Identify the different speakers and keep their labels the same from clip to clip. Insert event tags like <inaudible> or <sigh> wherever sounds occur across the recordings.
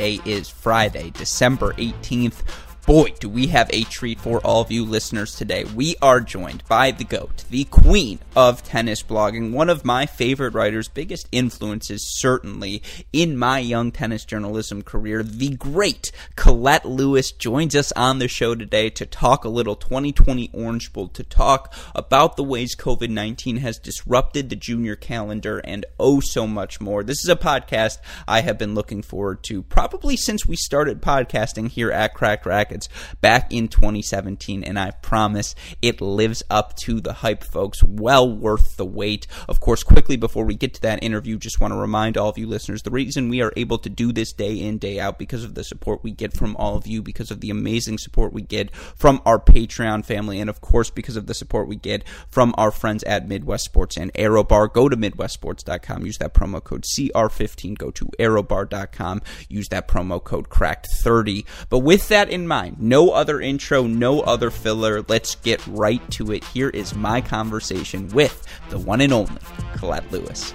Speaker 1: Today is Friday, December 18th. Boy, do we have a treat for all of you listeners today. We are joined by the GOAT, the queen of tennis blogging, one of my favorite writers, biggest influences certainly in my young tennis journalism career. The great Colette Lewis joins us on the show today to talk a little 2020 Orange Bowl, to talk about the ways COVID 19 has disrupted the junior calendar and oh so much more. This is a podcast I have been looking forward to probably since we started podcasting here at Cracked Back in 2017, and I promise it lives up to the hype, folks. Well worth the wait. Of course, quickly before we get to that interview, just want to remind all of you listeners the reason we are able to do this day in, day out, because of the support we get from all of you, because of the amazing support we get from our Patreon family, and of course, because of the support we get from our friends at Midwest Sports and ArrowBar. Go to MidwestSports.com, use that promo code CR15, go to ArrowBar.com, use that promo code CRACKED30. But with that in mind, no other intro, no other filler. Let's get right to it. Here is my conversation with the one and only Colette Lewis.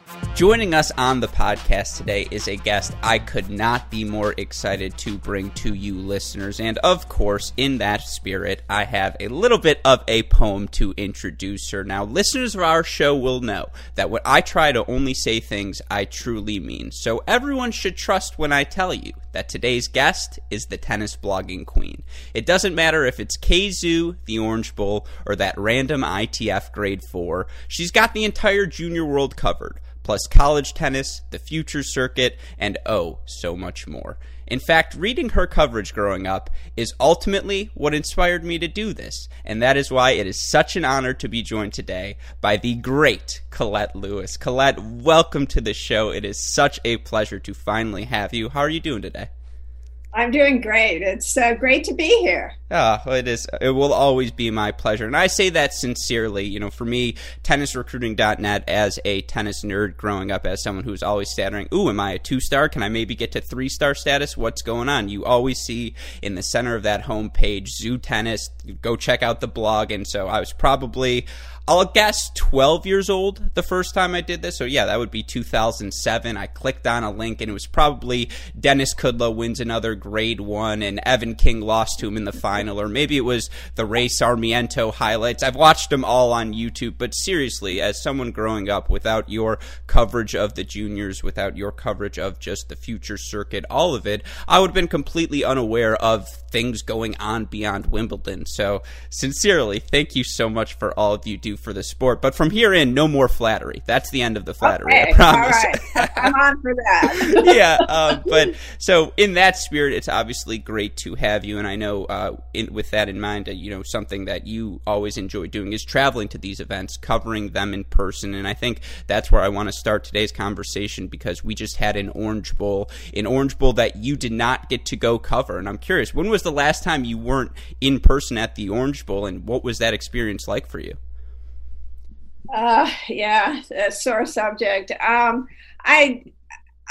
Speaker 1: Joining us on the podcast today is a guest I could not be more excited to bring to you listeners. And of course, in that spirit, I have a little bit of a poem to introduce her. Now, listeners of our show will know that when I try to only say things I truly mean. So everyone should trust when I tell you that today's guest is the tennis blogging queen. It doesn't matter if it's Kazoo, the Orange Bowl, or that random ITF grade 4, she's got the entire junior world covered plus college tennis, the future circuit, and oh, so much more. In fact, reading her coverage growing up is ultimately what inspired me to do this, and that is why it is such an honor to be joined today by the great Colette Lewis. Colette, welcome to the show. It is such a pleasure to finally have you. How are you doing today?
Speaker 2: I'm doing great. It's uh, great to be here.
Speaker 1: Oh, it is. It will always be my pleasure. And I say that sincerely. You know, for me, tennisrecruiting.net as a tennis nerd growing up, as someone who's always stuttering, ooh, am I a two star? Can I maybe get to three star status? What's going on? You always see in the center of that home page, Zoo Tennis. Go check out the blog. And so I was probably, I'll guess 12 years old the first time I did this. So yeah, that would be 2007. I clicked on a link and it was probably Denis Kudla wins another grade one and Evan King lost to him in the final. Or maybe it was the Ray Sarmiento highlights. I've watched them all on YouTube. But seriously, as someone growing up without your coverage of the juniors, without your coverage of just the future circuit, all of it, I would have been completely unaware of things going on beyond Wimbledon. So sincerely, thank you so much for all of you do for the sport. But from here in, no more flattery. That's the end of the flattery.
Speaker 2: Okay,
Speaker 1: I promise.
Speaker 2: All right. <laughs> I'm on for that. <laughs>
Speaker 1: yeah. Uh, but so in that spirit, it's obviously great to have you. And I know uh, in, with that in mind, uh, you know, something that you always enjoy doing is traveling to these events, covering them in person. And I think that's where I want to start today's conversation because we just had an Orange Bowl, an Orange Bowl that you did not get to go cover. And I'm curious, when was the last time you weren't in person at the Orange Bowl and what was that experience like for you?
Speaker 2: Uh, yeah, sore subject. Um, I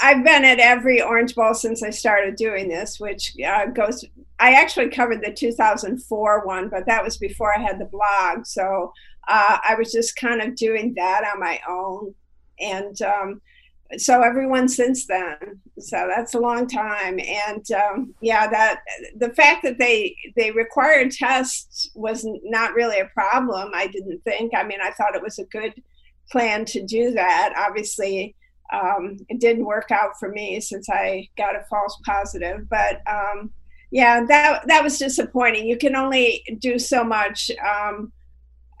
Speaker 2: I've been at every Orange Bowl since I started doing this, which uh, goes. I actually covered the 2004 one, but that was before I had the blog. So uh, I was just kind of doing that on my own. and um, so everyone since then. So that's a long time, and um, yeah, that the fact that they they required tests was not really a problem. I didn't think. I mean, I thought it was a good plan to do that. Obviously, um, it didn't work out for me since I got a false positive, but um, yeah, that that was disappointing. You can only do so much um,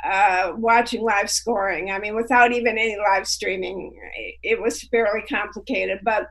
Speaker 2: uh, watching live scoring. I mean, without even any live streaming, it was fairly complicated. But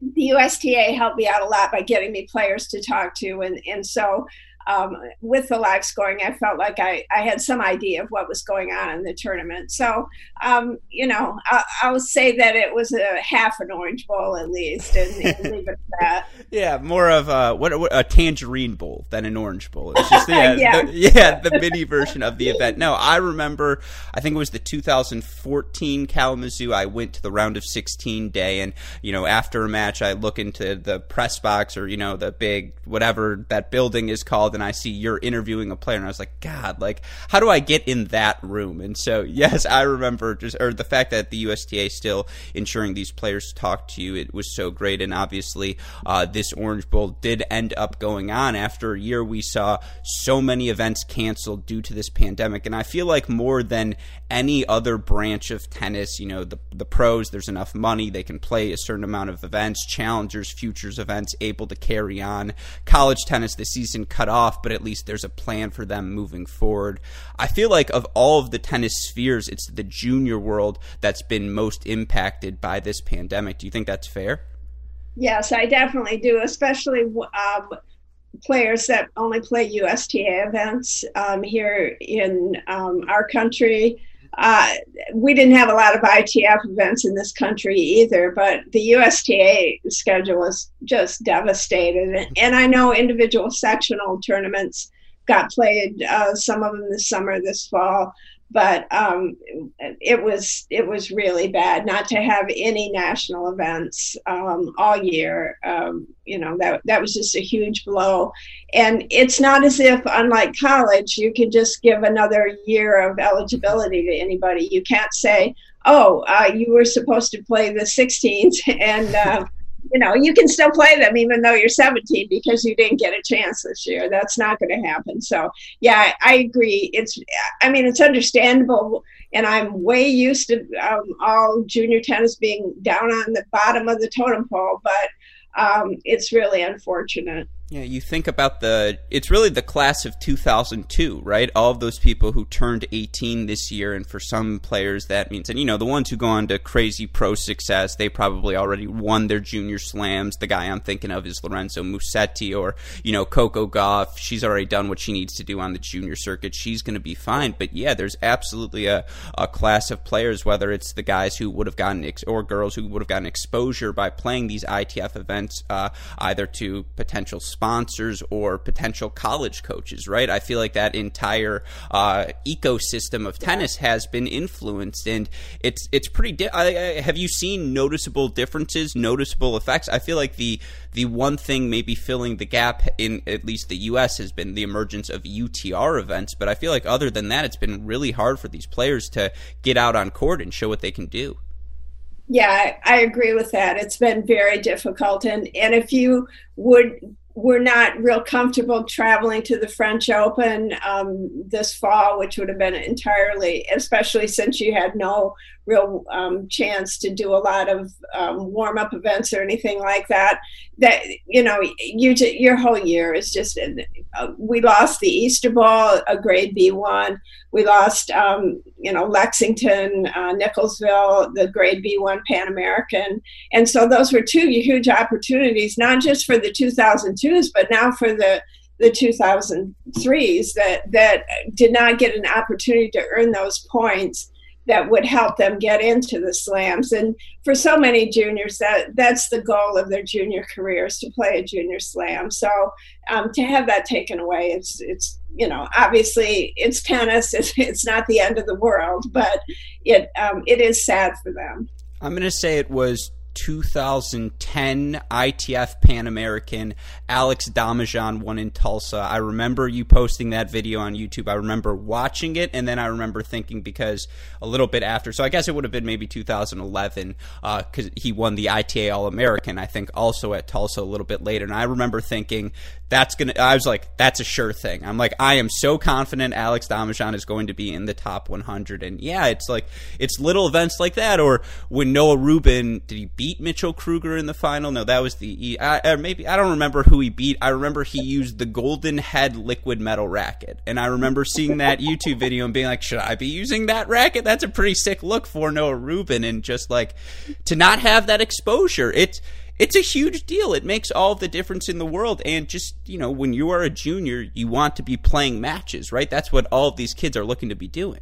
Speaker 2: the USTA helped me out a lot by getting me players to talk to, and and so um, with the live scoring, I felt like I, I had some idea of what was going on in the tournament. So, um, you know, I, I'll say that it was a half an Orange Bowl at least, and, and <laughs> leave it at that.
Speaker 1: Yeah, more of a what, what, a tangerine bowl than an Orange Bowl. It's just <laughs> yeah, yeah. The, yeah, the mini version of the event. No, I remember. I think it was the 2014 Kalamazoo. I went to the round of 16 day, and you know, after a match, I look into the press box or you know the big whatever that building is called and I see you're interviewing a player, and I was like, God, like, how do I get in that room? And so, <laughs> yes, I remember just, or the fact that the USTA still ensuring these players talk to you, it was so great. And obviously, uh, this Orange Bowl did end up going on after a year. We saw so many events canceled due to this pandemic, and I feel like more than any other branch of tennis, you know, the the pros, there's enough money, they can play a certain amount of events, challengers, futures events, able to carry on. College tennis, the season cut off off, but at least there's a plan for them moving forward. I feel like of all of the tennis spheres, it's the junior world that's been most impacted by this pandemic. Do you think that's fair?
Speaker 2: Yes, I definitely do, especially um, players that only play USTA events um, here in um, our country. Uh, we didn't have a lot of ITF events in this country either, but the USTA schedule was just devastated. And I know individual sectional tournaments got played, uh, some of them this summer, this fall but um, it was it was really bad not to have any national events um, all year. Um, you know that that was just a huge blow, and it's not as if, unlike college, you can just give another year of eligibility to anybody. You can't say, "Oh, uh, you were supposed to play the 16s," <laughs> and uh, you know, you can still play them even though you're 17 because you didn't get a chance this year. That's not going to happen. So, yeah, I agree. It's, I mean, it's understandable. And I'm way used to um, all junior tennis being down on the bottom of the totem pole, but um, it's really unfortunate.
Speaker 1: Yeah, you think about the it's really the class of 2002, right? All of those people who turned 18 this year and for some players that means and you know, the ones who go on to crazy pro success, they probably already won their junior slams. The guy I'm thinking of is Lorenzo Musetti or, you know, Coco Gauff. She's already done what she needs to do on the junior circuit. She's going to be fine. But yeah, there's absolutely a, a class of players whether it's the guys who would have gotten ex- or girls who would have gotten exposure by playing these ITF events uh, either to potential sponsors or potential college coaches, right? I feel like that entire uh, ecosystem of tennis has been influenced, and it's it's pretty. Di- I, I, have you seen noticeable differences, noticeable effects? I feel like the the one thing maybe filling the gap in at least the U.S. has been the emergence of UTR events, but I feel like other than that, it's been really hard for these players to get out on court and show what they can do.
Speaker 2: Yeah, I agree with that. It's been very difficult, and and if you would were not real comfortable traveling to the French Open um, this fall, which would have been entirely, especially since you had no real um, chance to do a lot of um, warm up events or anything like that. That you know, you your whole year is just. Uh, we lost the Easter Bowl, a Grade B one. We lost, um, you know, Lexington, uh, Nickelsville, the Grade B one Pan American, and so those were two huge opportunities, not just for the 2002s, but now for the the 2003s that that did not get an opportunity to earn those points that would help them get into the slams. And for so many juniors, that that's the goal of their junior careers to play a junior slam. So um, to have that taken away, it's it's you know obviously it's tennis. <laughs> It's, it's not the end of the world, but it um, it is sad for them.
Speaker 1: I'm going to say it was 2010 ITF Pan American. Alex Domijan won in Tulsa. I remember you posting that video on YouTube. I remember watching it, and then I remember thinking because a little bit after, so I guess it would have been maybe 2011 because uh, he won the ITA All American, I think, also at Tulsa a little bit later. And I remember thinking that's gonna. I was like, that's a sure thing. I'm like, I am so confident Alex Domijan is going to be in the top 100. And yeah, it's like it's little events like that, or when Noah Rubin did he beat Mitchell Krueger in the final? No, that was the or maybe I don't remember who he beat. I remember he used the Golden Head liquid metal racket, and I remember seeing that YouTube video and being like, should I be using that racket? That's a pretty sick look for Noah Rubin, and just like to not have that exposure, it's it's a huge deal. It makes all the difference in the world. And just, you know, when you are a junior, you want to be playing matches, right? That's what all of these kids are looking to be doing.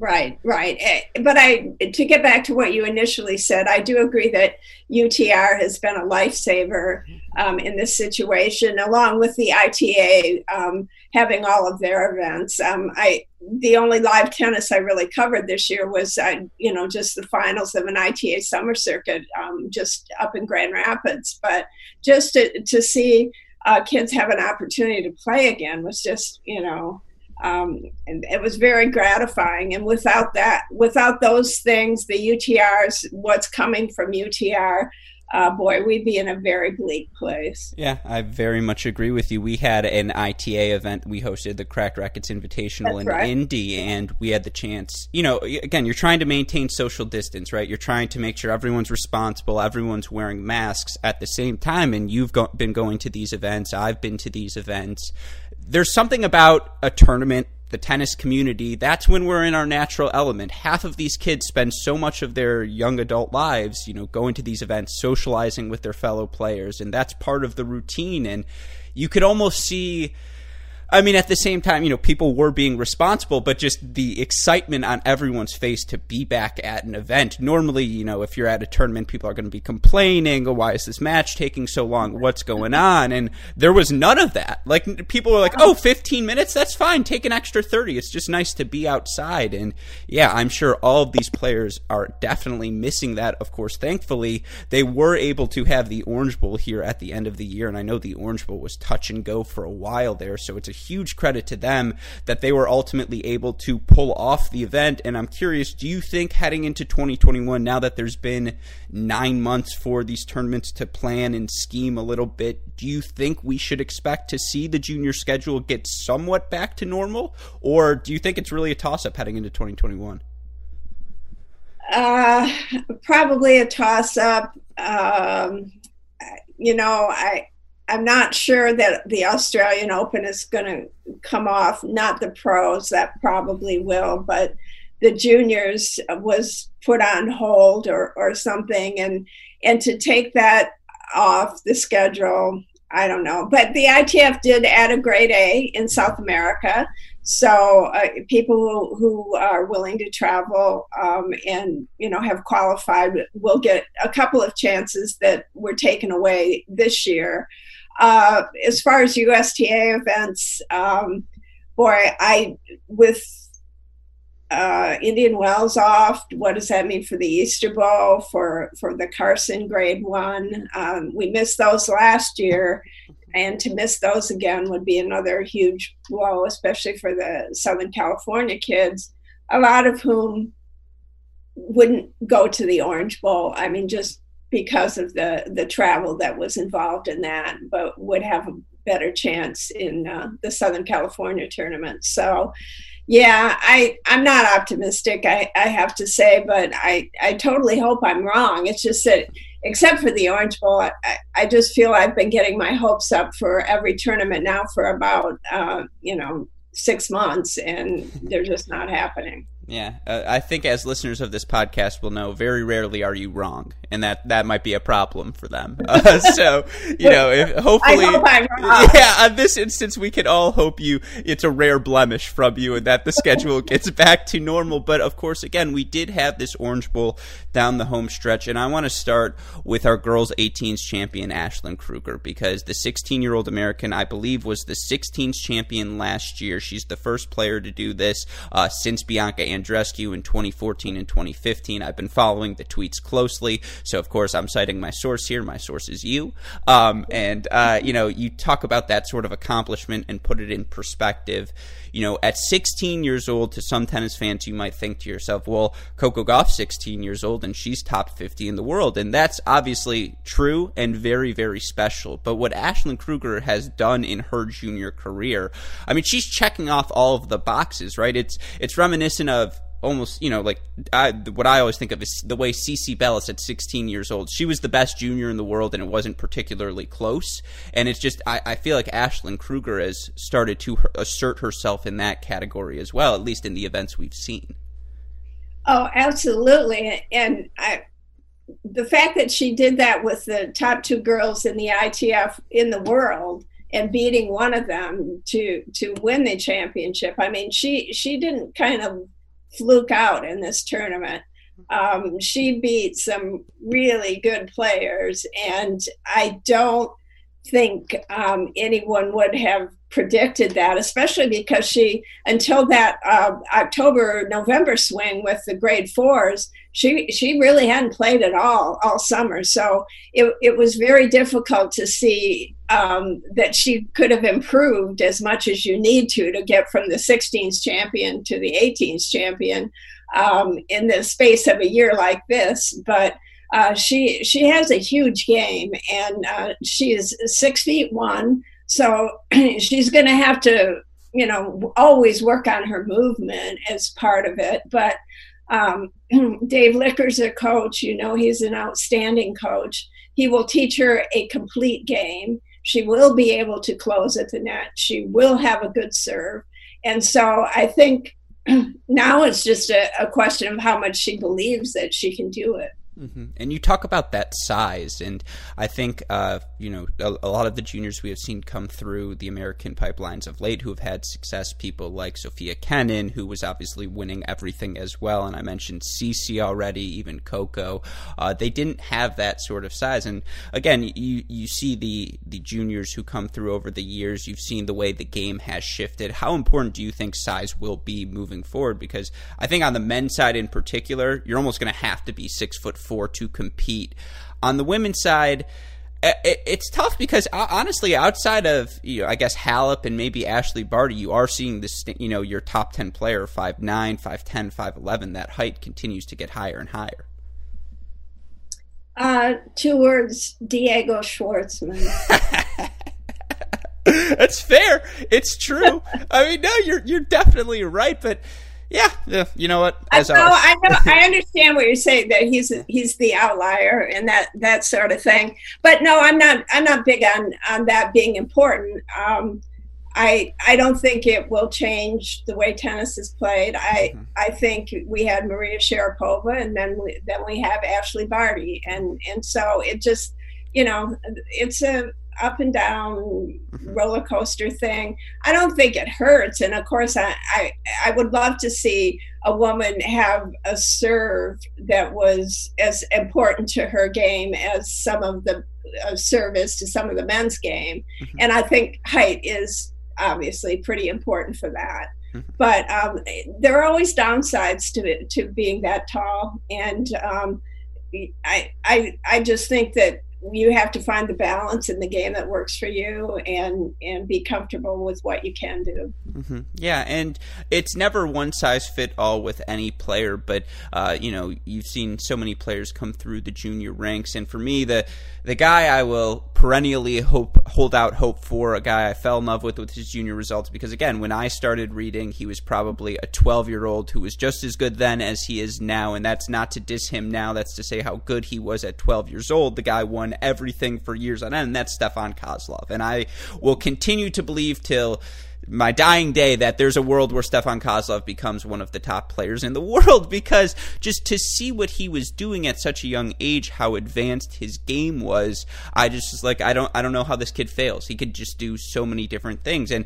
Speaker 2: Right, right. Eh, but I, to get back to what you initially said, I do agree that UTR has been a lifesaver um, in this situation, along with the ITA um, having all of their events. Um, I, the only live tennis I really covered this year was, uh, you know, just the finals of an ITA summer circuit, um, just up in Grand Rapids. But just to, to see uh, kids have an opportunity to play again was just, you know um, and it was very gratifying. And without that, without those things, the UTRs, what's coming from UTR, uh, boy, we'd be in a very bleak place.
Speaker 1: Yeah, I very much agree with you. We had an ITA event. We hosted the Cracked Racquets Invitational That's in right. Indy, and we had the chance. You know, again, you're trying to maintain social distance, right? You're trying to make sure everyone's responsible, everyone's wearing masks at the same time. And you've go- been going to these events. I've been to these events there's something about a tournament the tennis community, that's when we're in our natural element. Half of these kids spend so much of their young adult lives, you know, going to these events, socializing with their fellow players, and that's part of the routine. And you could almost see I mean, at the same time, you know, people were being responsible, but just the excitement on everyone's face to be back at an event. Normally, you know, if you're at a tournament, people are going to be complaining, oh, why is this match taking so long? What's going on? And there was none of that. Like, people were like, oh, 15 minutes? That's fine. Take an extra 30. It's just nice to be outside. And yeah, I'm sure all of these players are definitely missing that. Of course, thankfully, they were able to have the Orange Bowl here at the end of the year. And I know the Orange Bowl was touch and go for a while there. So it's a huge credit to them that they were ultimately able to pull off the event. And I'm curious, do you think heading into 2021, now that there's been nine months for these tournaments to plan and scheme a little bit, do you think we should expect to see the junior schedule get somewhat back to normal? Or do you think it's really a toss up heading into 2021?
Speaker 2: Uh, probably a toss up. Um, you know, I I'm not sure that the Australian Open is going to come off. Not the pros, that probably will, but the juniors was put on hold or, or something. And, and to take that off the schedule, I don't know. But the ITF did add a grade A in South America. So uh, people who, are willing to travel um, and you know have qualified will get a couple of chances that were taken away this year. Uh, as far as USTA events, um, boy, I with uh, Indian Wells off. What does that mean for the Easter Bowl? For for the Carson Grade One, um, we missed those last year, and to miss those again would be another huge blow, especially for the Southern California kids, a lot of whom wouldn't go to the Orange Bowl. I mean, just because of the the travel that was involved in that, but would have a better chance in uh, the Southern California tournament. So, yeah, I I'm not optimistic. I I have to say, but I I totally hope I'm wrong. It's just that. Except for the Orange Bowl, I, I just feel I've been getting my hopes up for every tournament now for about uh, you know six months, and they're just not happening.
Speaker 1: Yeah, uh, I think as listeners of this podcast will know, very rarely are you wrong, and that that might be a problem for them. <laughs> Uh, so, you know, if, <laughs> hopefully, yeah, on this instance, we can all hope you it's a rare blemish from you, and that the schedule gets <laughs> back to normal. But of course, again, we did have this Orange Bowl down the home stretch, and I want to start with our girls 18s champion Ashlyn Krueger because the 16 year old American, I believe, was the 16s champion last year. She's the first player to do this uh, since Bianca Andreescu in 2014 and 2015. I've been following the tweets closely, so of course I'm citing my source here. My source is you. Um, and, uh, you know, you talk about that sort of accomplishment and put it in perspective. You know, at 16 years old, to some tennis fans, you might think to yourself, well, Coco Gauff's 16 years old and she's top 50 in the world. And that's obviously true and very, very special. But what Ashlyn Krueger has done in her junior career, I mean, she's checking off all of the boxes, right? It's, it's reminiscent of almost you know like I, what I always think of is the way CiCi Bellis at 16 years old she was the best junior in the world and it wasn't particularly close. And it's just I, I feel like Ashlyn Krueger has started to assert herself in that category as well at least in the events we've seen.
Speaker 2: Oh absolutely. And I the fact that she did that with the top two girls in the ITF in the world and beating one of them to to win the championship I mean she she didn't kind of fluke out in this tournament. Um, she beat some really good players, and I don't think um, anyone would have predicted that, especially because she, until that uh, October November swing with the grade fours, she she really hadn't played at all all summer. So it it was very difficult to see um, that she could have improved as much as you need to to get from the 16th champion to the 18th champion um, in the space of a year like this, but. Uh, she she has a huge game, and uh, she is six feet one. So <clears throat> she's going to have to, you know, always work on her movement as part of it. But um, <clears throat> Dave Licker's a coach. You know, he's an outstanding coach. He will teach her a complete game. She will be able to close at the net. She will have a good serve. And so I think <clears throat> now it's just a, a question of how much she believes that she can do it.
Speaker 1: Mm-hmm. And you talk about that size, and I think uh, you know a, a, lot of the juniors we have seen come through the American pipelines of late who have had success. People like Sophia Kenin, who was obviously winning everything as well, and I mentioned CiCi already, even Coco. Uh, they didn't have that sort of size, and again, you you see the the juniors who come through over the years. You've seen the way the game has shifted. How important do you think size will be moving forward? Because I think on the men's side in particular, you're almost going to have to be six foot for to compete. On the women's side, it's tough because honestly, outside of you know, I guess Halep and maybe Ashleigh Barty, you are seeing this. You know, your top ten player, five nine, five ten, five eleven. That height continues to get higher and higher.
Speaker 2: Uh, two words: Diego Schwartzman. <laughs>
Speaker 1: That's fair. It's true. <laughs> I mean, no, you're you're definitely right, but yeah, yeah. You know what?
Speaker 2: As I know, I know, <laughs> I understand what you're saying that he's he's the outlier and that that sort of thing. But no, I'm not. I'm not big on on that being important. Um, I I don't think it will change the way tennis is played. I mm-hmm. I think we had Maria Sharapova and then we, then we have Ashleigh Barty and and so it just you know it's a up and down mm-hmm. roller coaster thing. I don't think it hurts. And of course, I, I, I would love to see a woman have a serve that was as important to her game as some of the uh, service to some of the men's game. Mm-hmm. And I think height is obviously pretty important for that. Mm-hmm. But um, there are always downsides to to being that tall, and um, I, I I just think that you have to find the balance in the game that works for you and and be comfortable with what you can do
Speaker 1: mm-hmm. yeah and it's never one size fit all with any player but uh, you know you've seen so many players come through the junior ranks and for me the the guy I will perennially hope hold out hope for a guy I fell in love with with his junior results because again when I started reading he was probably a 12 year old who was just as good then as he is now and that's not to diss him now that's to say how good he was at 12 years old the guy won won everything for years on end, and that's Stefan Kozlov. And I will continue to believe till my dying day that there's a world where Stefan Kozlov becomes one of the top players in the <laughs> world because just to see what he was doing at such a young age, how advanced his game was, I just was like, I don't, I don't know how this kid fails. He could just do so many different things, and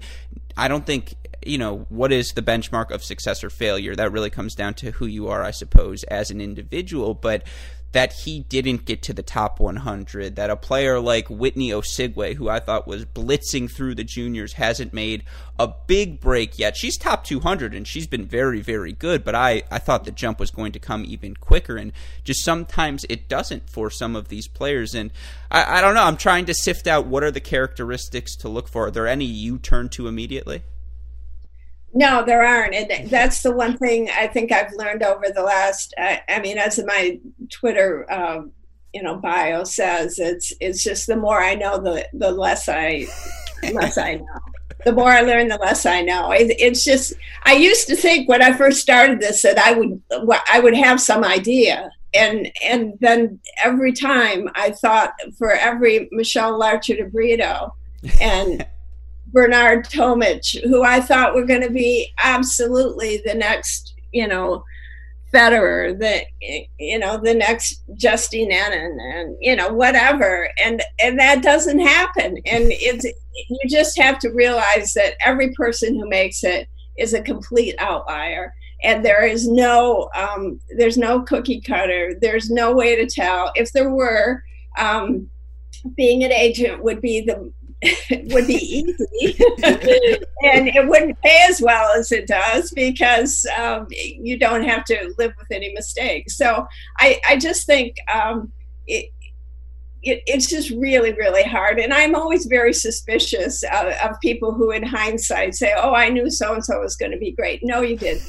Speaker 1: I don't think you know what is the benchmark of success or failure. That really comes down to who you are, I suppose, as an individual. But that he didn't get to the top 100, that a player like Whitney Osuigwe, who I thought was blitzing through the juniors, hasn't made a big break yet. She's top 200 and she's been very, very good, but I, I thought the jump was going to come even quicker. And just sometimes it doesn't for some of these players. And I, I don't know. I'm trying to sift out what are the characteristics to look for. Are there any you turn to immediately?
Speaker 2: No, there aren't, and that's the one thing I think I've learned over the last. I, I mean, as my Twitter, um, you know, bio says, it's it's just the more I know, the the less I less I know. The more I learn, the less I know. It, it's just I used to think when I first started this that I would I would have some idea, and and then every time I thought for every Michelle Larcher de Brito and Bernard Tomic, who I thought were going to be absolutely the next, you know, Federer, the you know, the next Justine Henin, and you know, whatever, and and that doesn't happen. And it's you just have to realize that every person who makes it is a complete outlier, and there is no um, there's no cookie cutter. There's no way to tell. If there were, um, being an agent would be the <laughs> would be easy <laughs> and it wouldn't pay as well as it does because um, you don't have to live with any mistakes. So I, I just think um, it, it, it's just really, really hard. And I'm always very suspicious of, of people who, in hindsight, say, Oh, I knew so and so was going to be great. No, you didn't.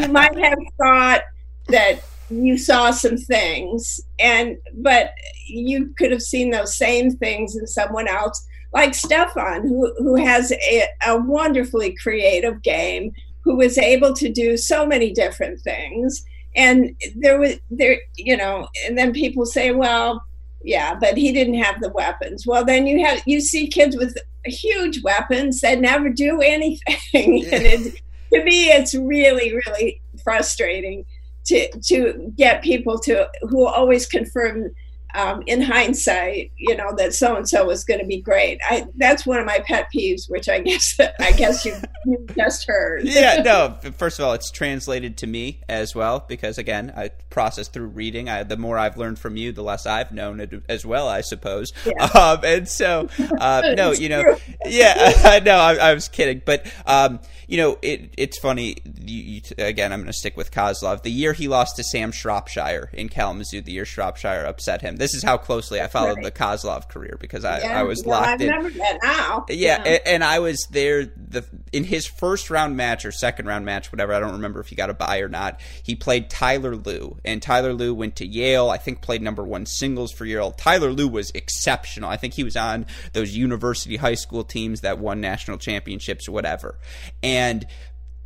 Speaker 2: you <laughs> might have thought that you saw some things and but you could have seen those same things in someone else like Stefan, who, who has a, a wonderfully creative game, who was able to do so many different things. And there was there, you know, and then people say, well, yeah, but he didn't have the weapons. Well, then you have you see kids with huge weapons that never do anything. <laughs> Yeah. and it, to me, it's really, really frustrating to to get people to who always confirm um, in hindsight, you know, that so and so was going to be great. I that's one of my pet peeves, which I <laughs> guess I guess you, you just heard. <laughs>
Speaker 1: yeah, no. <laughs> First of all, it's translated to me as well because again, I process through reading. I, the more I've learned from you, the less I've known it as well, I suppose. Yeah. Um, and so, uh, no, you know, true. yeah, no, I, I, was kidding, but um, you know, it, it's funny. You, you, again, I'm going to stick with Kozlov. The year he lost to Sam Shropshire in Kalamazoo, the year Shropshire upset him. This is how closely I followed right. the Kozlov career because I, yeah, I was well, locked
Speaker 2: I've
Speaker 1: in.
Speaker 2: That now.
Speaker 1: Yeah, yeah. And, and, I was there the in his first round match or second round match, whatever. I don't remember if he got a bye or not. He played Tyler Lu, and Tyler Lu went to Yale. I think played number one singles for Yale. Tyler Lu was exceptional. I think he was on those university high school teams that won national championships or whatever. And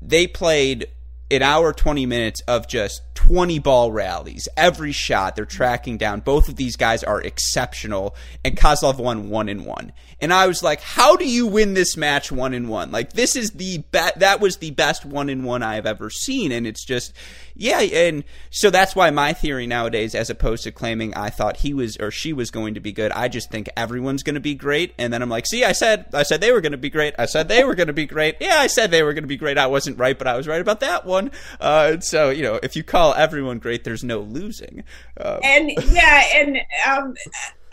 Speaker 1: they played an hour 20 minutes of just 20 ball rallies every shot they're tracking down both of these guys are exceptional and kozlov won one in one. And i was like how do you win this match one in one? Like this is the be- that was the best one in one i've ever seen and it's just yeah, and so that's why my theory nowadays, as opposed to claiming I thought he was or she was going to be good, I just think everyone's going to be great, and then I'm like, see, I said, I said they were going to be great. I said they were going to be great. Yeah, I said they were going to be great. I wasn't right, but I was right about that one. Uh, so you know, if you call everyone great, there's no losing.
Speaker 2: Uh, and yeah, and um,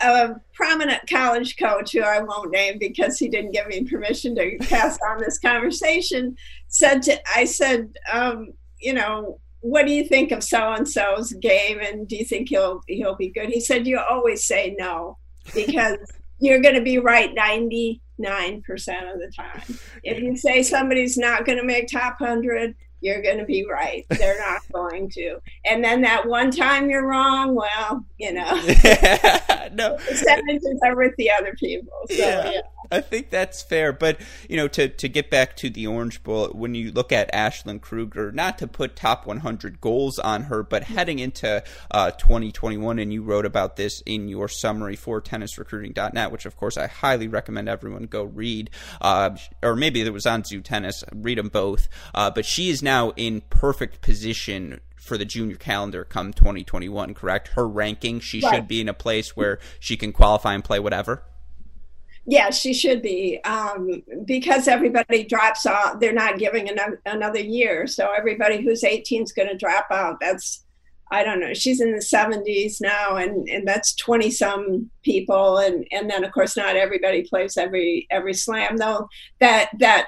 Speaker 2: a prominent college coach who I won't name because he didn't give me permission to pass on this conversation said to I said, um, you know, what do you think of so and so's game and do you think he'll he'll be good? He said you always say no because <laughs> you're going to be right 99% of the time. If you say somebody's not going to make top 100 you're going to be right they're not <laughs> going to and then that one time you're wrong well you know <laughs> no <laughs> percentages are with the other people so yeah. yeah.
Speaker 1: I think that's fair. But, you know, to, to get back to the Orange Bowl, when you look at Ashlyn Krueger, not to put top 100 goals on her, but heading into uh, 2021, and you wrote about this in your summary for tennisrecruiting.net, which, of course, I highly recommend everyone go read. Uh, or maybe it was on Zoo Tennis. Read them both. Uh, but she is now in perfect position for the junior calendar come 2021, correct? Her ranking, she right. should be in a place where she can qualify and play whatever.
Speaker 2: Yeah, she should be um, because everybody drops off. They're not giving another, another year, so everybody who's 18 is going to drop out. That's I don't know. She's in the 70s now, and, and that's 20 some people, and, and then of course not everybody plays every every slam. Though that that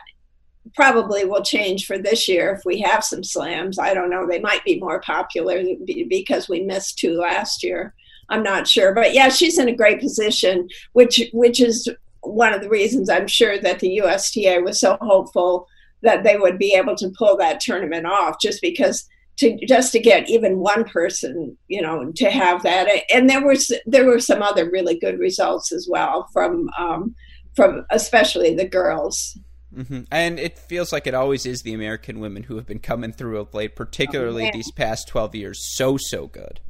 Speaker 2: probably will change for this year if we have some slams. I don't know. They might be more popular because we missed two last year. I'm not sure, but yeah, she's in a great position, which which is one of the reasons I'm sure that the USTA was so hopeful that they would be able to pull that tournament off, just because to just to get even one person, you know, to have that. And there was there were some other really good results as well from um, from especially the girls.
Speaker 1: Mm-hmm. And it feels like it always is the American women who have been coming through of late, particularly oh, these past twelve years. So so good.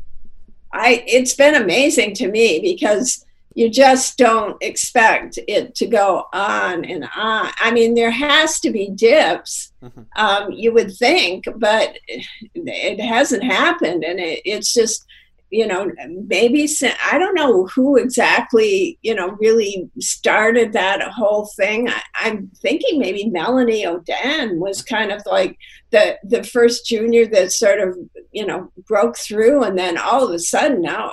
Speaker 2: I it's been amazing to me because you just don't expect it to go on and on. I mean, there has to be dips, mm-hmm. um, you would think, but it hasn't happened, and it, it's just you know maybe i don't know who exactly you know really started that whole thing. I, am thinking maybe melanie Oudin was kind of like the the first junior that sort of you know broke through and then all of a sudden now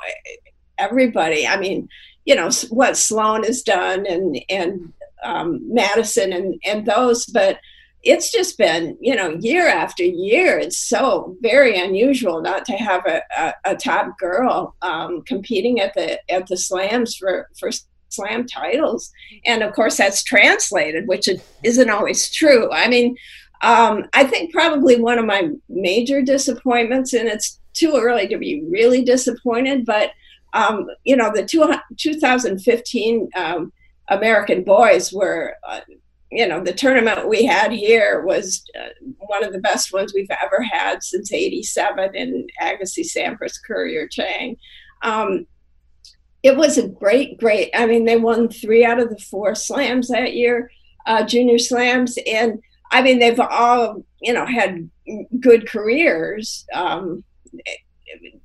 Speaker 2: everybody i mean you know what Sloane has done and and um, madison and and those but it's just been you know year after year it's so very unusual not to have a, a, a top girl um, competing at the at the slams for for slam titles. And of course that's translated which isn't always true. I mean um, i think probably one of my major disappointments and it's too early to be really disappointed but um, you know the two, 2015 um, american boys were uh, you know, the tournament we had here was uh, one of the best ones we've ever had since 87 in Agassi, Sampras, Courier, Chang. Um, it was a great, great, I mean, they won three out of the four slams that year, uh, junior slams. And I mean, they've all, you know, had good careers. Um,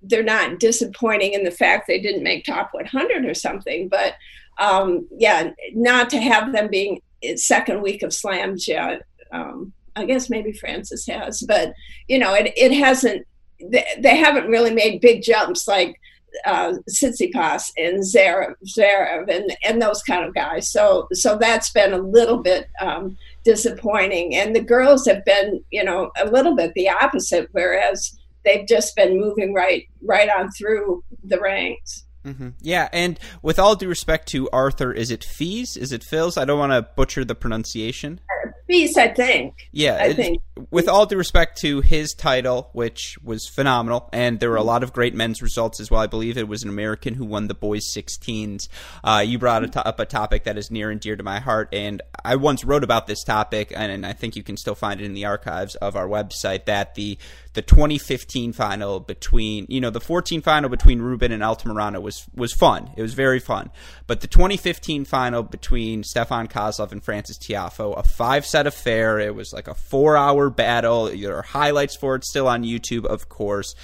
Speaker 2: they're not disappointing in the fact they didn't make top 100 or something, but um, yeah, not to have them being second week of slams yet. Um, I guess maybe Francis has, but you know, it, it hasn't. They, they haven't really made big jumps like uh, Tsitsipas and Zarev, Zverev and and those kind of guys. So so that's been a little bit um, disappointing. And the girls have been, you know, a little bit the opposite. Whereas they've just been moving right right on through the ranks.
Speaker 1: Mm-hmm. Yeah, and with all due respect to Arthur, is it Fees? Is it Phils? I don't want to butcher the pronunciation.
Speaker 2: Fees, I think.
Speaker 1: Yeah, I think. With all due respect to his title, which was phenomenal, and there were a lot of great men's results as well. I believe it was an American who won the boys' 16s. Uh, you brought a to- up a topic that is near and dear to my heart, and I once wrote about this topic, and, and I think you can still find it in the archives of our website. That the the 2015 final between, you know, the 14 final between Rubin and Altamirano was was fun. It was very fun. But the 2015 final between Stefan Kozlov and Francis Tiafoe, a five set affair. It was like a four hour battle. There are highlights for it still on YouTube, of course.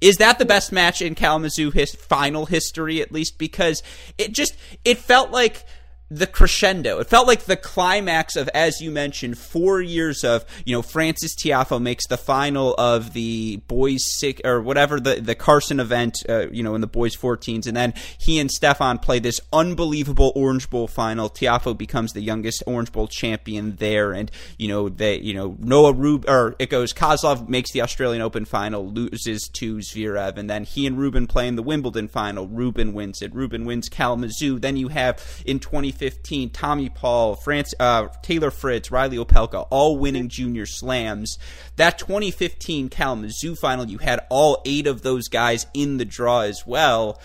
Speaker 1: Is that the best match in Kalamazoo his final history, at least? Because it just it felt like the crescendo. It felt like the climax of, as you mentioned, four years of, you know, Francis Tiafoe makes the final of the boys sick or whatever the, the Carson event, uh, you know, in the boys 14s. And then he and Stefan play this unbelievable Orange Bowl final. Tiafoe becomes the youngest Orange Bowl champion there. And, you know, they, you know, Noah Rub, or it goes Kozlov makes the Australian Open final, loses to Zverev. And then he and Rubin play in the Wimbledon final. Rubin wins it. Rubin wins Kalamazoo. Then you have in 2015, 2015, Tommy Paul, France, uh, Taylor Fritz, Reilly Opelka, all winning junior slams. That 2015 Kalamazoo final, you had all eight of those guys in the draw as well.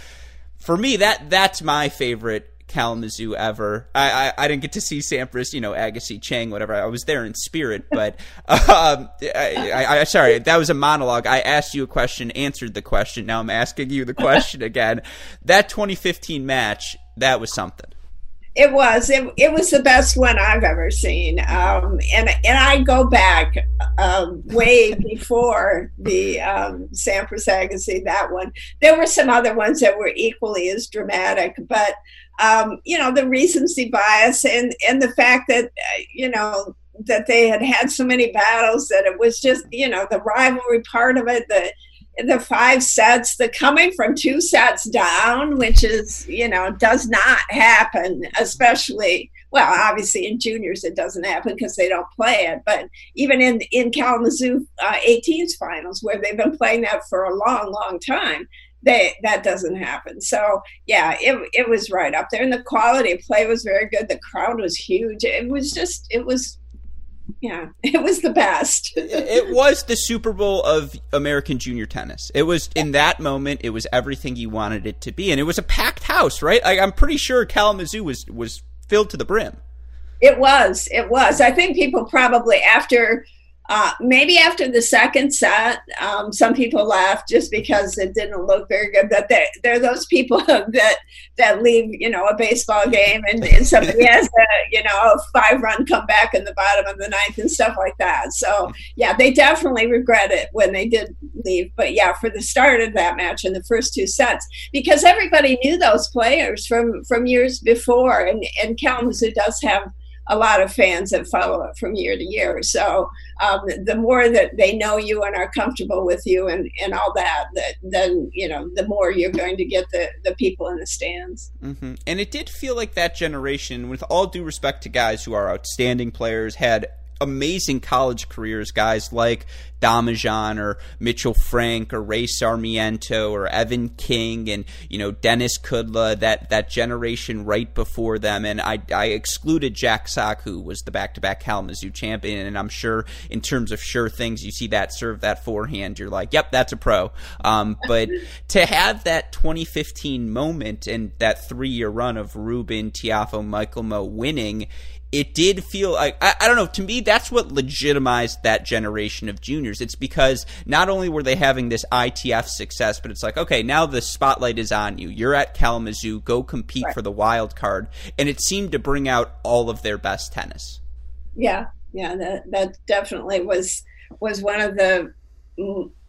Speaker 1: For me, that that's my favorite Kalamazoo ever. I, I, I, didn't get to see Sampras, you know, Agassi, Chang, whatever. I was there in spirit, but <laughs> um, I, I, sorry, that was a monologue. I asked you a question, answered the question. Now I'm asking you the question <laughs> again. That 2015 match, that was something.
Speaker 2: It was. It, it was the best one I've ever seen. Um, and and I go back um, way <laughs> before the um, Sampras Agassi, that one. There were some other ones that were equally as dramatic, but um, you know the recency bias and and the fact that uh, you know that they had had so many battles that it was just you know the rivalry part of it the the five sets, the coming from two sets down, which is, you know, does not happen, especially well, obviously in juniors it doesn't happen because they don't play it. But even in in Kalamazoo uh, 18s finals, where they've been playing that for a long, long time, they that doesn't happen. So yeah, it it was right up there, and the quality of play was very good. The crowd was huge. It was just it was. Yeah, <laughs> it was the best.
Speaker 1: it was the Super Bowl of American junior tennis. It was in that moment. It was everything you wanted it to be, and it was a packed house, right? I, I'm pretty sure Kalamazoo was was filled to the brim.
Speaker 2: It was. It was. I think people probably after uh, maybe after the second set, um, some people laughed just because it didn't look very good. But they're, they're those people <laughs> that that leave, you know, a baseball game and, and somebody has a, you know, a five run comeback in the bottom of the ninth and stuff like that. So yeah, they definitely regret it when they did leave. But yeah, for the start of that match in the first two sets, because everybody knew those players from from years before, and and Kalamazoo does have a lot of fans that follow it from year to year. So um, the more that they know you and are comfortable with you and, and all that, that then you know the more you're going to get the the people in the stands.
Speaker 1: Mm-hmm. And it did feel like that generation, with all due respect to guys who are outstanding players, had amazing college careers, guys like Domijan or Mitchell Frank or Ray Sarmiento or Evan King and you know Denis Kudla that that generation right before them. And I, I excluded Jack Sock who was the back to back Kalamazoo champion. And I'm sure in terms of sure things you see that serve that forehand. You're like yep that's a pro. Um, but <laughs> to have that 2015 moment and that three year run of Ruben Tiafoe Michael Mmoh winning it did feel like I, I, don't know to me that's what legitimized that generation of juniors. It's because not only were they having this itf success but it's like okay now the spotlight is on you. You're at kalamazoo. Go compete right. for the wild card. And it seemed to bring out all of their best tennis.
Speaker 2: Yeah. Yeah that, that definitely was was one of the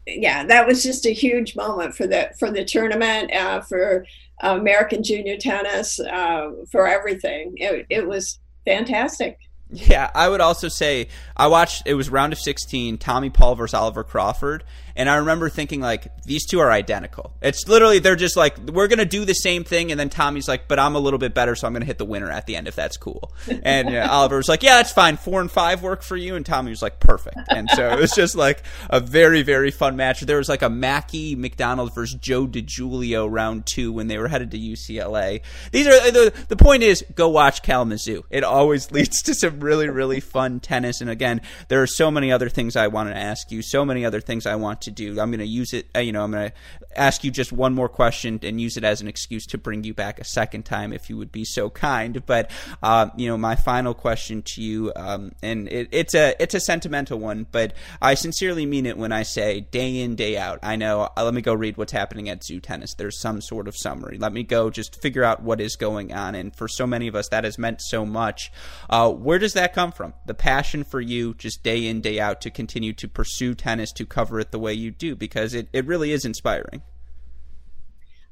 Speaker 2: yeah that was just a huge moment for the for the tournament uh, for american junior tennis uh, for everything. It, it was fantastic.
Speaker 1: Yeah, I would also say I watched it was round of 16, Tommy Paul versus Oliver Crawford, and I remember thinking like these two are identical. It's literally they're just like we're gonna do the same thing, and then Tommy's like, but I'm a little bit better, so I'm gonna hit the winner at the end if that's cool. And you know, Oliver was like, yeah, that's fine. Four and five work for you, and Tommy was like, perfect. And so it was just like a very very fun match. There was like a Mackie McDonald versus Joe DiGiulio round two when they were headed to UCLA. These are the the point is go watch Kalamazoo. It always <laughs> leads to some really really fun tennis. And again, there are so many other things I want to ask you, so many other things I want to to do. I'm going to use it. Uh, you know, I'm going to ask you just one more question and use it as an excuse to bring you back a second time, if you would be so kind. But uh, you know, my final question to you, um, and it, it's a it's a sentimental one, but I sincerely mean it when I say day in day out. I know. Uh, let me go read what's happening at ZooTennis. There's some sort of summary. Let me go just figure out what is going on, and for so many of us, that has meant so much. Uh, where does that come from? The passion for you, just day in day out, to continue to pursue tennis, to cover it the way you do because it, it really is inspiring.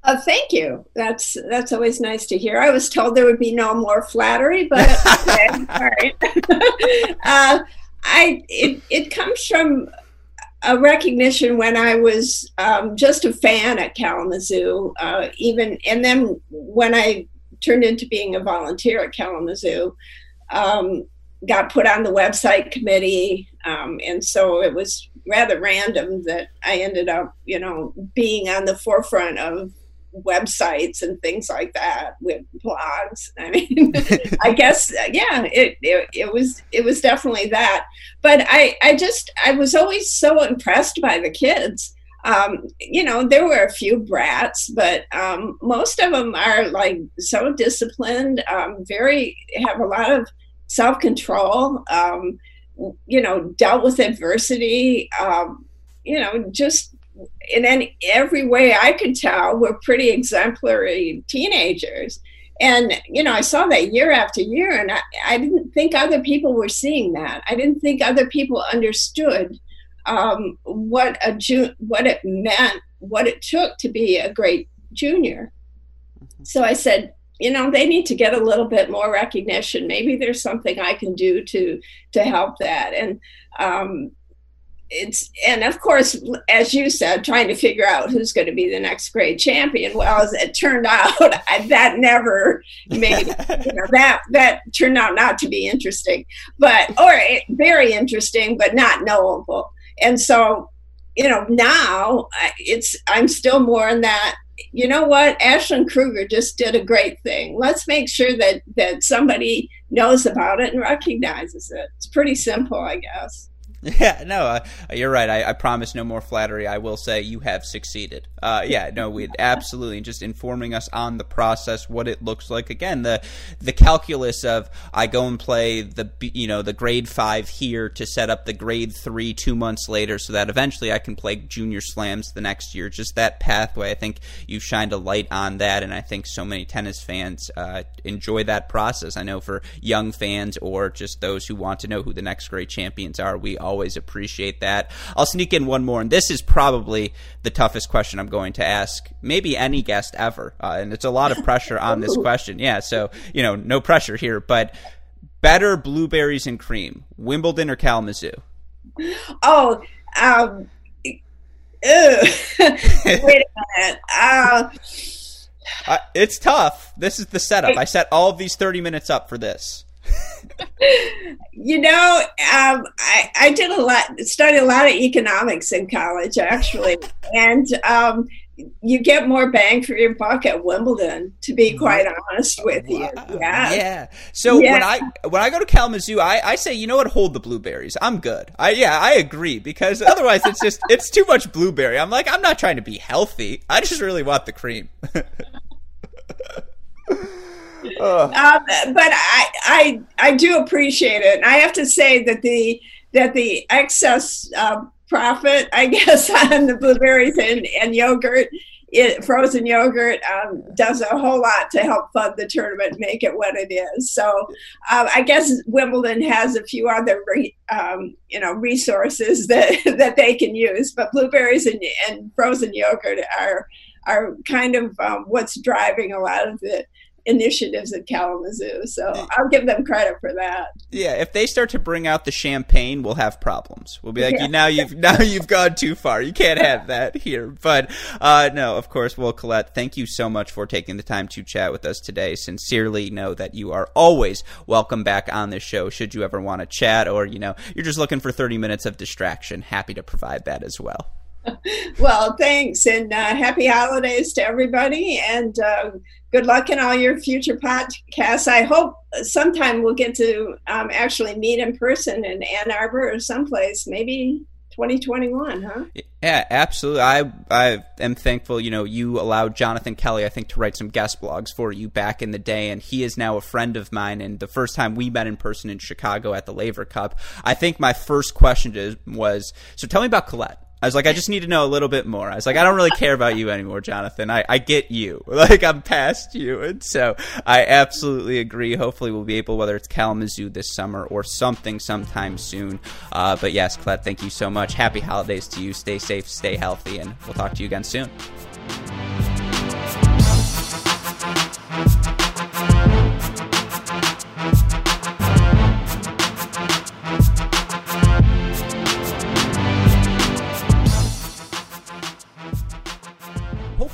Speaker 2: Uh, thank you. That's that's always nice to hear. I was told there would be no more flattery, but okay, <laughs> all right. <laughs> uh, I it it comes from a recognition when I was um, just a fan at Kalamazoo, uh, even and then when I turned into being a volunteer at Kalamazoo, um, got put on the website committee, um, and so it was rather random that I ended up, you know, being on the forefront of websites and things like that with blogs. <laughs> I mean, I guess yeah, it, it it was it was definitely that. But I I just I was always so impressed by the kids. Um, you know, there were a few brats, but um, most of them are like so disciplined, um, very have a lot of self control. Um, you know, dealt with adversity. Um, you know, just in any every way I could tell, were pretty exemplary teenagers. And you know, I saw that year after year, and I, I didn't think other people were seeing that. I didn't think other people understood um, what a ju- what it meant, what it took to be a great junior. Mm-hmm. So I said, you know they need to get a little bit more recognition maybe there's something i can do to to help that and um, it's and of course, as you said, trying to figure out who's going to be the next great champion. Well, as it turned <laughs> out, that never made <laughs> you know that that turned out not to be interesting, but or eh, very interesting, but not knowable. And so, you know, now it's I'm still more in that you know what Ashlyn Krueger just did a great thing let's make sure that that somebody knows about it and recognizes it it's pretty simple i guess <laughs>
Speaker 1: Yeah, no, uh, you're right. I, I, promise no more flattery. I will say you have succeeded. Uh, yeah, no, we absolutely just informing us on the process, what it looks like. Again, the the calculus of I go and play the you know the grade five here to set up the grade three two months later, so that eventually I can play junior slams the next year. Just that pathway. I think you've shined a light on that, and I think so many tennis fans uh, enjoy that process. I know for young fans or just those who want to know who the next great champions are, we always appreciate that. I'll sneak in one more, and this is probably the toughest question I'm going to ask maybe any guest ever, uh, and it's a lot of pressure on this <laughs> question. Yeah, so you know, no pressure here, but better blueberries and cream, Wimbledon or Kalamazoo?
Speaker 2: Oh, um, <laughs> wait a minute. Uh,
Speaker 1: uh, it's tough. This is the setup. I set all of these 30 minutes up for this
Speaker 2: you know, um, I, I did a lot, studied a lot of economics in college, actually, and um, you get more bang for your buck at Wimbledon, to be mm-hmm. quite honest with you. Yeah,
Speaker 1: yeah. So yeah. when I when I go to Kalamazoo, I, I say, you know what, hold the blueberries. I'm good. I yeah, I agree because otherwise it's just it's too much blueberry. I'm like, I'm not trying to be healthy. I just really want the cream. <laughs>
Speaker 2: um, but I, I I do appreciate it. And I have to say that the that the excess uh, profit, I <laughs> guess, on the blueberries and, and yogurt, it, frozen yogurt, um, does a whole lot to help fund the tournament, make it what it is. So um, I guess Wimbledon has a few other re, um, you know resources <laughs> that that they can use, but blueberries and, and frozen yogurt are are kind of um, what's driving a lot of the initiatives at Kalamazoo. So I'll give them credit for that.
Speaker 1: Yeah, if they start to bring out the champagne, we'll have problems. We'll be like, yeah. now you've <laughs> now you've gone too far. You can't have that here. But uh, no, of course. Well, Colette, thank you so much for taking the time to chat with us today. Sincerely, know that you are always welcome back on this show. Should you ever want to chat, or you know, you're just looking for 30 minutes of distraction, happy to provide that as well.
Speaker 2: Well, thanks, and uh, happy holidays to everybody, and uh, good luck in all your future podcasts. I hope sometime we'll get to um, actually meet in person in Ann Arbor or someplace, maybe 2021, huh?
Speaker 1: Yeah, absolutely. I I am thankful. You know, you allowed Jonathan Kelly, I think, to write some guest blogs for you back in the day, and he is now a friend of mine. And the first time we met in person in Chicago at the Laver Cup, I think my first question was, "So tell me about Colette." I was like, I just need to know a little bit more. I was like, I don't really care about you anymore, Jonathan. I, I get you. <laughs> Like, I'm past you. And so I absolutely agree. Hopefully, we'll be able, whether it's Kalamazoo this summer or something sometime soon. Uh, but yes, Colette, thank you so much. Happy holidays to you. Stay safe, stay healthy, and we'll talk to you again soon.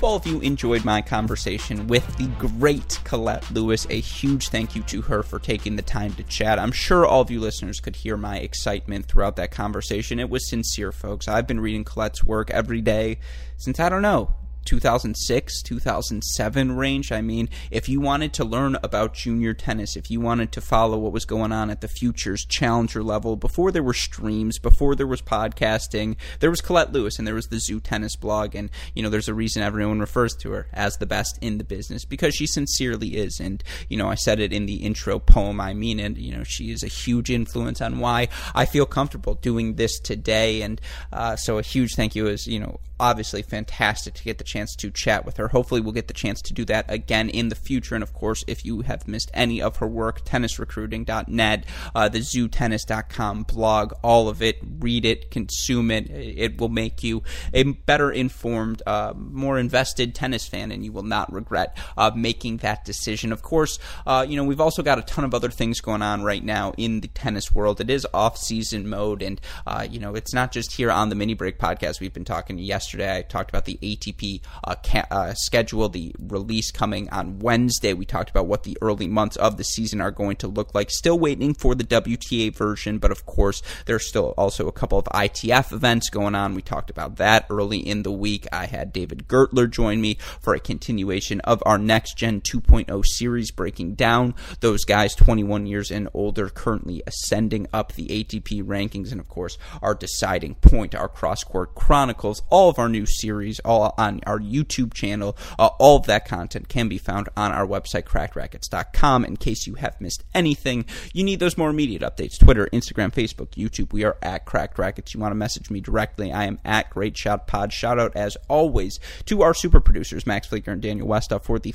Speaker 1: All of you enjoyed my conversation with the great Colette Lewis. A huge thank you to her for taking the time to chat. I'm sure all of you listeners could hear my excitement throughout that conversation. It was sincere, folks. I've been reading Colette's work every day since, I don't know, 2006, 2007 range. I mean, if you wanted to learn about junior tennis, if you wanted to follow what was going on at the Futures Challenger level, before there were streams, before there was podcasting, there was Colette Lewis and there was the ZooTennis blog. And, you know, there's a reason everyone refers to her as the best in the business because she sincerely is. And, you know, I said it in the intro poem. I mean it. You know, she is a huge influence on why I feel comfortable doing this today. And uh, so a huge thank you is, you know, obviously fantastic to get the chance to chat with her. Hopefully, we'll get the chance to do that again in the future. And of course, if you have missed any of her work, tennisrecruiting.net, uh, the zootennis.com blog, all of it, read it, consume it. It will make you a better informed, uh, more invested tennis fan, and you will not regret uh, making that decision. Of course, uh, you know, we've also got a ton of other things going on right now in the tennis world. It is off season mode, and, uh, you know, it's not just here on the Mini Break podcast. We've been talking yesterday. I talked about the ATP uh, ca- uh, schedule, the release coming on Wednesday. We talked about what the early months of the season are going to look like. Still waiting for the WTA version, but of course, there's still also a couple of ITF events going on. We talked about that early in the week. I had David Gertler join me for a continuation of our next gen 2.0 series, breaking down those guys 21 years and older, currently ascending up the ATP rankings, and of course, our deciding point, our cross court chronicles, all of our new series, all on our YouTube channel. Uh, all of that content can be found on our website, crackedracquets.com. In case you have missed anything, you need those more immediate updates Twitter, Instagram, Facebook, YouTube. We are at Cracked Racquets. You want to message me directly, I am at Great Shot Pod. Shout out, as always, to our super producers, Max Fleeker and Daniel Westoff, for the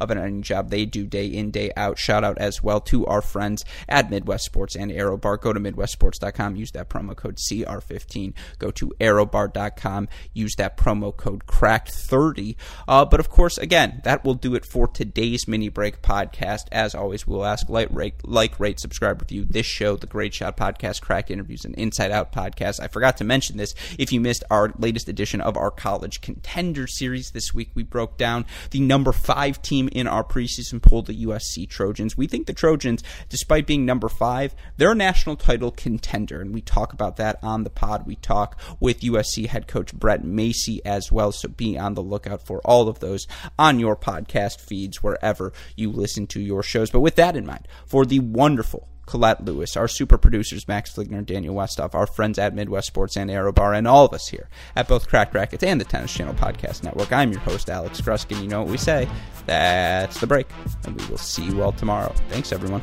Speaker 1: of an editing job they do day in, day out. Shout out as well to our friends at Midwest Sports and ArrowBar. Go to MidwestSports.com, use that promo code CR15. Go to ArrowBar.com, use that promo code CRACKED30. Uh, but of course, again, that will do it for today's mini break podcast. As always, we'll ask like, rate, like, rate, subscribe, review this show, the Great Shot Podcast, Cracked Interviews, and Inside Out Podcast. I forgot to mention this. If you missed our latest edition of our College Contender Series this week, we broke down the number five team team in our preseason poll, the USC Trojans. We think the Trojans, despite being number five, they're a national title contender, and we talk about that on the pod. We talk with USC head coach Brett Masi as well, so be on the lookout for all of those on your podcast feeds wherever you listen to your shows. But with that in mind, for the wonderful Colette Lewis, our super producers, Max Fligner, Daniel Westoff, our friends at Midwest Sports and ArrowBar, and all of us here at both Cracked Racquets and the Tennis Channel Podcast Network. I'm your host, Alex Gruskin. You know what we say. That's the break. And we will see you all tomorrow. Thanks, everyone.